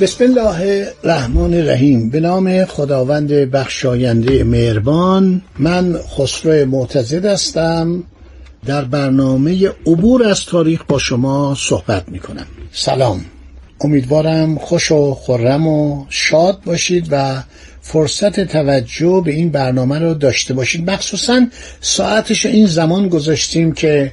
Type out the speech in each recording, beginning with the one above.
بسم الله الرحمن الرحیم. به نام خداوند بخشاینده مهربان من خسرو معتزد هستم. در برنامه عبور از تاریخ با شما صحبت می کنم سلام. امیدوارم خوش و خورم و شاد باشید و فرصت توجه به این برنامه رو داشته باشید. مخصوصا ساعتش این زمان گذاشتیم که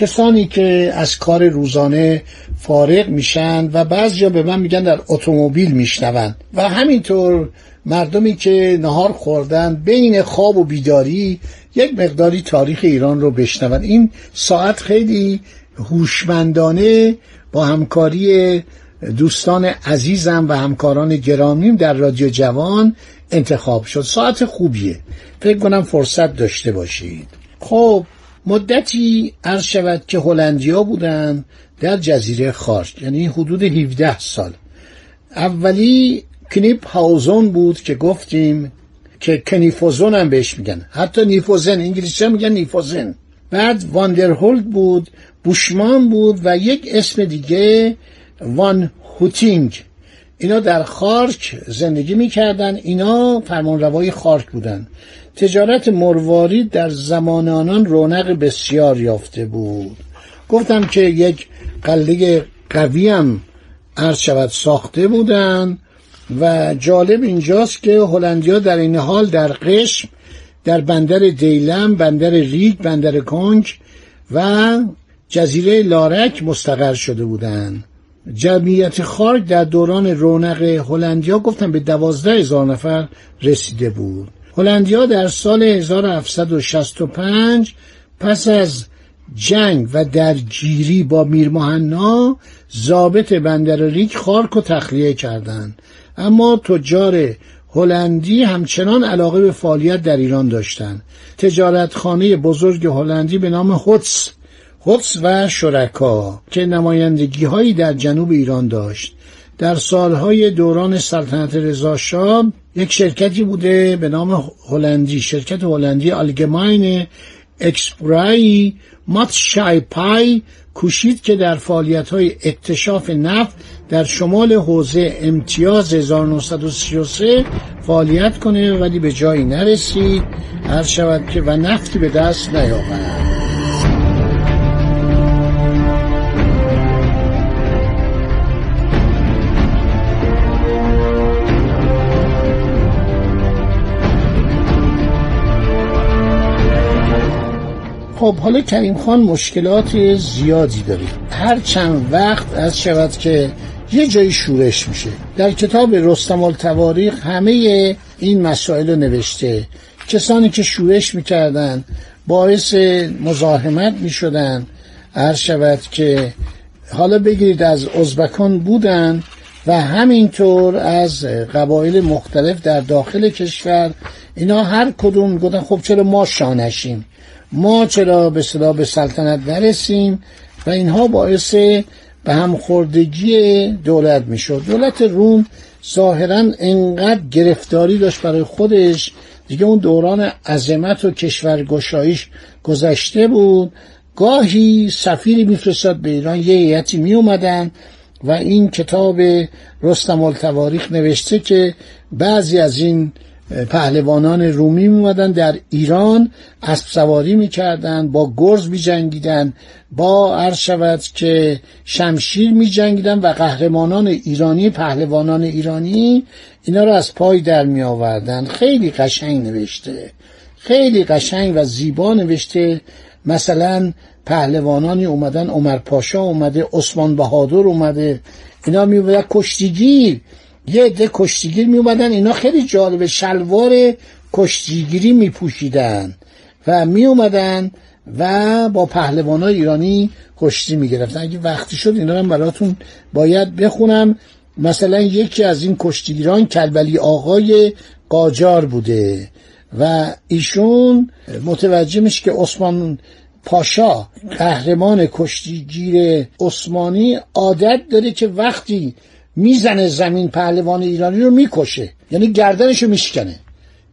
کسانی که از کار روزانه فارغ میشن و بعضیا به من میگن در اتومبیل میشنون و همینطور مردمی که نهار خوردن بین خواب و بیداری یک مقداری تاریخ ایران رو بشنون. این ساعت خیلی هوشمندانه با همکاری دوستان عزیزم و همکاران گرامیم در رادیو جوان انتخاب شد. ساعت خوبیه. فکر کنم فرصت داشته باشید. خب مدتی عرض شود که هلندیا بودن در جزیره خارج یعنی حدود 17 سال. اولی کنیپ هاوزون بود که گفتیم که کنیفوزون هم بهش میگن. حتی نیفوزن انگلیسی میگن نیفوزن. بعد واندرهولد بود بوشمان بود و یک اسم دیگه وان هوتینگ. اینا در خارک زندگی می‌کردن اینا فرمانروای خارک بودن. تجارت مروارید در زمان آنان رونق بسیار یافته بود. گفتم که یک قلعه قوی هم عرض شود ساخته بودن و جالب اینجاست که هلندیا در این حال در قشم در بندر دیلم بندر ریگ بندر کنگ و جزیره لارک مستقر شده بودند. جمعیت خارج در دوران رونق هلندیا گفتم به دوازده هزار نفر رسیده بود. هلندیا در سال 1765 پس از جنگ و درگیری با میرمحنا ضابط بندر ریک خارک و تخلیه کردند. اما تجار هلندی همچنان علاقه به فعالیت در ایران داشتند. تجارتخانه بزرگ هلندی به نام هوتس هوتس و شرکا که نمایندگی هایی در جنوب ایران داشت. در سالهای دوران سلطنت رضا یک شرکتی بوده به نام هلندی شرکت هلندی آلگماین اکسپرای مات شای پای کوشید که در فعالیت های اکتشاف نفت در شمال حوزه امتیاز 1933 فعالیت کنه ولی به جایی نرسید. هر شود که و نفتی به دست نیاورد. خب حالا کریم خان مشکلات زیادی داره. هر چند وقت از شود که یه جایی شورش میشه. در کتاب رستم التواریخ همه این مسائل رو نوشته. کسانی که شورش می‌کردن باعث مزاحمت می‌شدن. هر شود که حالا بگیرید از ازبکان بودن و همینطور از قبایل مختلف در داخل کشور اینا هر کدوم گفتن خب چرا ما شانشیم ما چرا به صدا به سلطنت نرسیم؟ و اینها باعث به هم خوردگی دولت می‌شد. دولت روم ظاهرا انقدر گرفتاری داشت برای خودش. دیگه اون دوران عظمت و کشورگشاییش گذشته بود. گاهی سفیری میفرستاد به ایران یه هیئتی می اومدن و این کتاب رستم التواریخ نوشته که بعضی از این پهلوانان رومی میومدن در ایران اسب سواری می‌کردن با گرز میجنگیدن با عرض شود که شمشیر میجنگیدن و قهرمانان ایرانی پهلوانان ایرانی اینا رو از پای در می آوردن خیلی قشنگ نوشته. خیلی قشنگ و زیبا نوشته. مثلا پهلوانانی اومدن عمر پاشا اومده عثمان بهادر اومده. اینا می کشتیگیر. یه عده کشتیگیر می اومدن اینا خیلی جالبه. شلوار کشتیگیری می پوشیدن و می اومدن و با پهلوان ایرانی کشتی می‌گرفتن. اگه وقتی شد اینا رو براتون باید بخونم. مثلا یکی از این کشتیگیران کلبلی آقای قاجار بوده و ایشون متوجه میشه که عثمان پاشا قهرمان کشتیگیر عثمانی عادت داره که وقتی می‌زنه زمین پهلوان ایرانی رو می‌کشه. یعنی گردنشو میشکنه.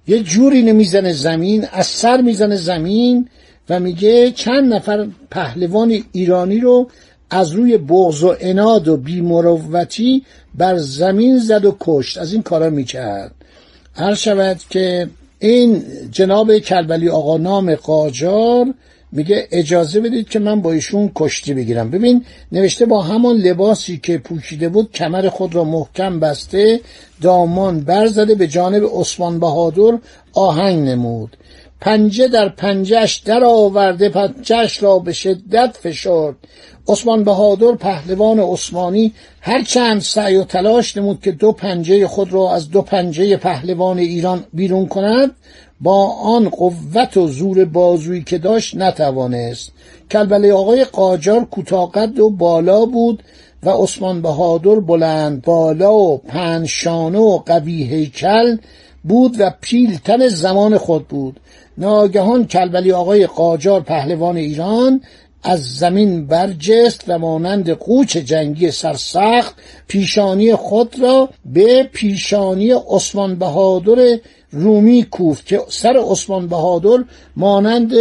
یه جوری نمی‌زنه زمین از سر می‌زنه زمین و میگه چند نفر پهلوان ایرانی رو از روی بغض و اناد و بیمروتی بر زمین زد و کشت. از این کارا می‌کرد. هر شود که این جناب کلبلی آقا نام قاجار میگه اجازه بدید که من با ایشون کشتی بگیرم. ببین نوشته با همان لباسی که پوشیده بود کمر خود را محکم بسته دامان برزده به جانب عثمان بهادر آهنگ نمود. پنجه در پنجهش در آورده پنجهش را به شدت فشرد. عثمان بهادر پهلوان عثمانی هر چند سعی و تلاش نمود که دو پنجه خود را از دو پنجه پهلوان ایران بیرون کند. با آن قوت و زور بازویی که داشت نتوانست. کلبله آقای قاجار کوتاقد و بالا بود و عثمان بهادر بلند بالا و پنشانه و قوی هیکل بود و پیلتن زمان خود بود. ناگهان کلبلی آقای قاجار پهلوان ایران از زمین برجست و مانند قوچ جنگی سرسخت پیشانی خود را به پیشانی عثمان بهادر رومی کوفت که سر عثمان بهادر مانند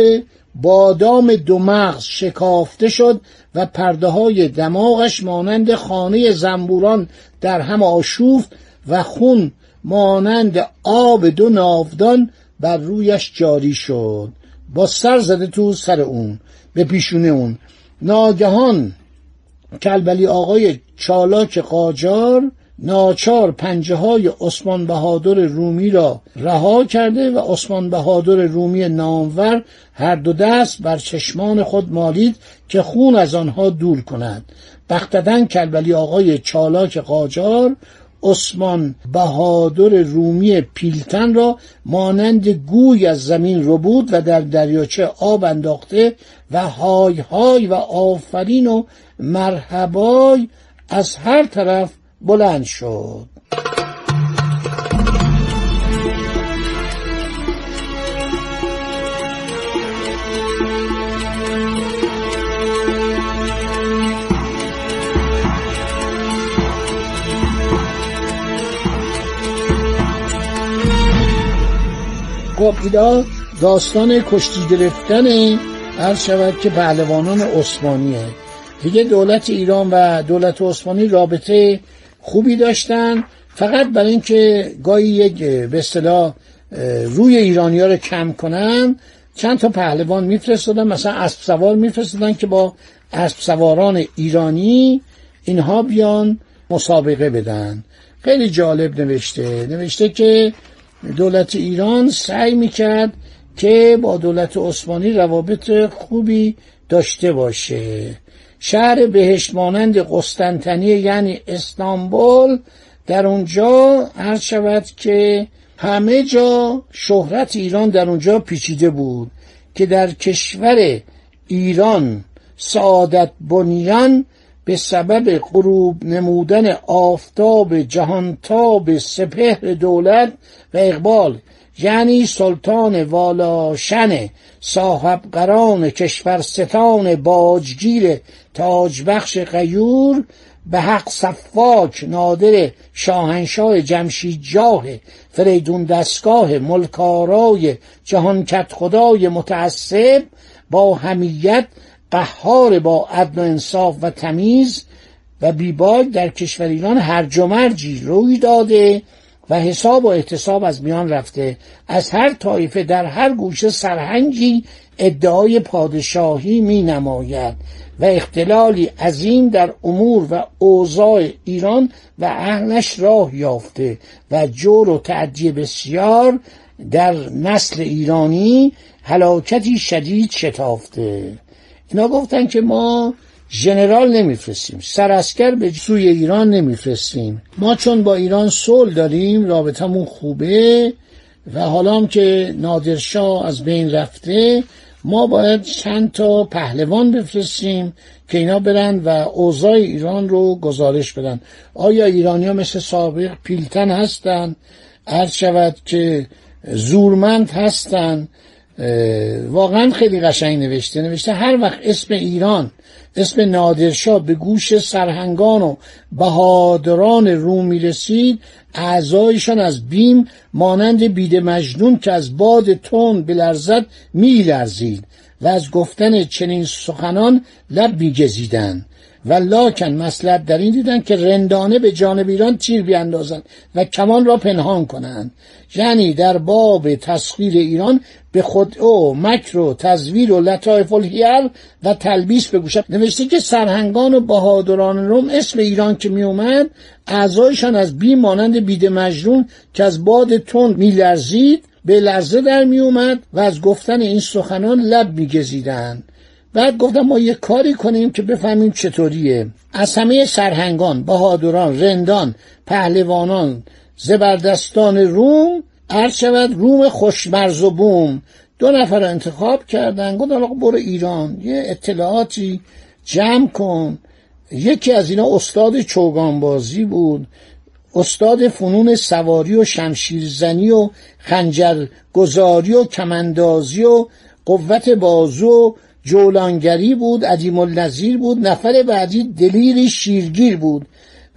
بادام دو مغز شکافته شد و پرده های دماغش مانند خانه زنبوران در هم آشوفت و خون مانند آب دو ناودان بر رویش جاری شد. با سر زده تو سر اون به پیشونه اون. ناگهان کلبلی آقای چالاک قاجار ناچار پنجه های عثمان بهادر رومی را رها کرده و عثمان بهادر رومی نامور هر دو دست بر چشمان خود مالید که خون از آنها دور کند. بختدن کلبلی آقای چالاک قاجار عثمان بهادر رومی پیلتن را مانند گوی از زمین رو بود و در دریاچه آب انداخته و های های و آفرین و مرحبای از هر طرف بلند شد. خب داستان کشتی گرفتن هر شود که پهلوانان عثمانیه. دیگه دولت ایران و دولت عثمانی رابطه خوبی داشتن. فقط برای اینکه گاهی یک به اصطلاح روی ایرانی ها رو کم کنن چند تا پهلوان میفرستادن مثلا اسب سوار میفرستادن که با اسب سواران ایرانی اینها بیان مسابقه بدن. خیلی جالب نوشته. نوشته که دولت ایران سعی می‌کرد که با دولت عثمانی روابط خوبی داشته باشه. شهر بهشت مانند قسطنطنیه یعنی استانبول در اونجا عرض شود که همه جا شهرت ایران در اونجا پیچیده بود که در کشور ایران سعادت بنیان به سبب غروب نمودن آفتاب جهانتاب سپهر دولت و اقبال. یعنی سلطان والاشن صاحب قران کشورستان باجگیر تاجبخش غیور به حق صفاک نادر شاهنشاه جمشید جاه فریدون دستگاه ملکارای جهانکت خدای متعصب با همیت قهار با عدل و انصاف و تمیز و بیباک در کشور ایران هرج و مرجی روی داده. و حساب و احتساب از میان رفته. از هر طایفه در هر گوشه سرهنگی ادعای پادشاهی می نماید و اختلالی عظیم در امور و اوضاع ایران و اهلش راه یافته و جور و تعدی بسیار در نسل ایرانی هلاکتی شدید شتافته. اینا گفتن که ما ژنرال نمیفرستیم. سراسکر به سوی ایران نمیفرستیم. ما چون با ایران صلح داریم رابطمون خوبه و حالا که نادرشاه از بین رفته ما باید چند تا پهلوان بفرستیم که اینا برن و اوضاع ایران رو گزارش بدن. آیا ایرانی ها مثل سابق پیلتن هستن؟ عرض شود که زورمند هستن. واقعا خیلی قشنگ نوشته. نوشته هر وقت اسم ایران اسم نادرشاه به گوش سرهنگان و بهادران روم می‌رسید اعضایشان از بیم مانند بید مجنون که از باد تند بلرزد میلرزید و از گفتن چنین سخنان لب میگزیدند. و لاکن مسلب در این دیدن که رندانه به جانب ایران تیر بیاندازند و کمان را پنهان کنند. یعنی در باب تسخیر ایران به خود او مکر و تزویر و لطایف الهیر و تلبیس بگوشد. نوشته که سرهنگان و بهادران روم اسم ایران که می اومد اعضایشان از بی مانند بید مجنون که از باد تند میلرزید به لرزه در می اومد و از گفتن این سخنان لب میگزیدند. بعد گفتم ما یه کاری کنیم که بفهمیم چطوریه. از همه سرهنگان بهادران رندان پهلوانان زبردستان روم عرض شود روم خوشمرز و بوم. دو نفر رو انتخاب کردن. گفتن آقا برو ایران یه اطلاعاتی جمع کن. یکی از اینا استاد چوگانبازی بود. استاد فنون سواری و شمشیرزنی و خنجرگذاری و کمندازی و قوت بازو جولانگری بود عدیم النظیر بود نفر بعدی دلیر شیرگیر بود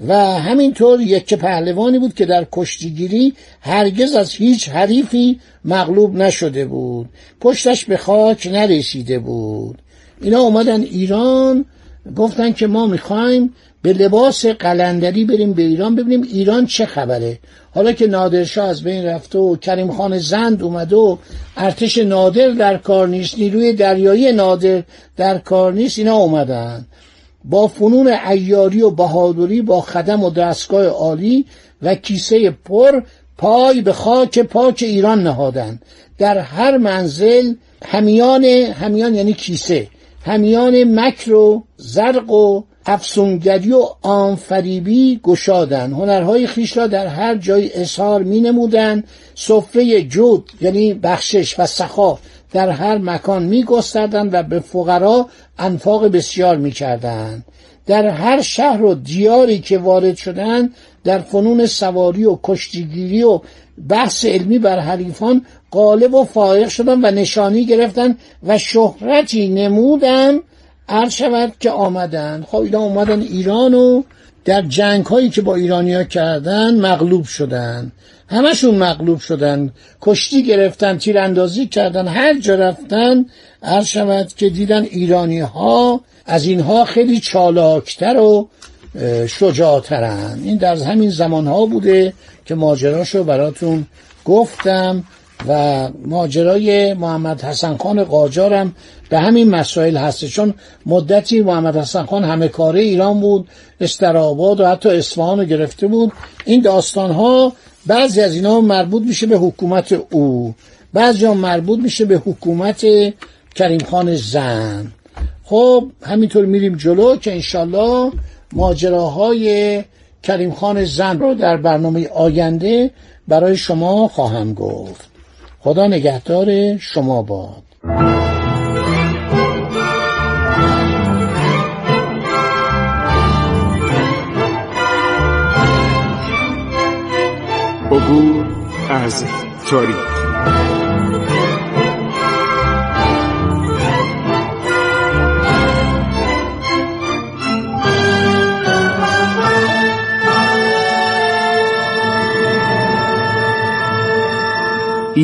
و همینطور یک پهلوانی بود که در کشتیگیری هرگز از هیچ حریفی مغلوب نشده بود. پشتش به خاک نرسیده بود. اینا اومدن ایران گفتن که ما می‌خوایم به لباس قلندری بریم به ایران ببینیم ایران چه خبره. حالا که نادرشاه از بین رفته و کریم خان زند اومده و ارتش نادر در کار نیست نیروی دریایی نادر در کار نیست اینا اومدن. با فنون ایاری و بهادری با خدم و دستگاه عالی و کیسه پر پای به خاک پاک ایران نهادن. در هر منزل همیان همیان یعنی کیسه همیان مکر و زرق و افسونگری و آنفریبی گشادن هنرهای خیش را در هر جای اظهار می نمودن سفره جود یعنی بخشش و سخا در هر مکان می گستردن و به فقرا انفاق بسیار می کردن. در هر شهر و دیاری که وارد شدن در فنون سواری و کشتیگیری و بحث علمی بر حریفان غالب و فائق شدن و نشانی گرفتن و شهرتی نمودن عرض شود که آمدن. خب اینا آمدن ایران و در جنگ هایی که با ایرانیا کردن مغلوب شدن. همشون مغلوب شدن. کشتی گرفتن تیراندازی کردن هر جا رفتن عرض شود که دیدن ایرانی ها از اینها خیلی چالاکتر و شجاعترن. این در همین زمان ها بوده که ماجراشو براتون گفتم. و ماجرای محمد حسن خان قاجارم به همین مسائل هست چون مدتی محمد حسن خان همه کاره ایران بود استراباد و حتی اصفهان رو گرفته بود. این داستان ها بعضی از اینا مربوط میشه به حکومت او. بعضی ها مربوط میشه به حکومت کریم خان زن. خب همینطور میریم جلو که انشالله ماجراهای کریم خان زن رو در برنامه آینده برای شما خواهم گفت. خدا نگهدار شما باد. عبور از تاریخ.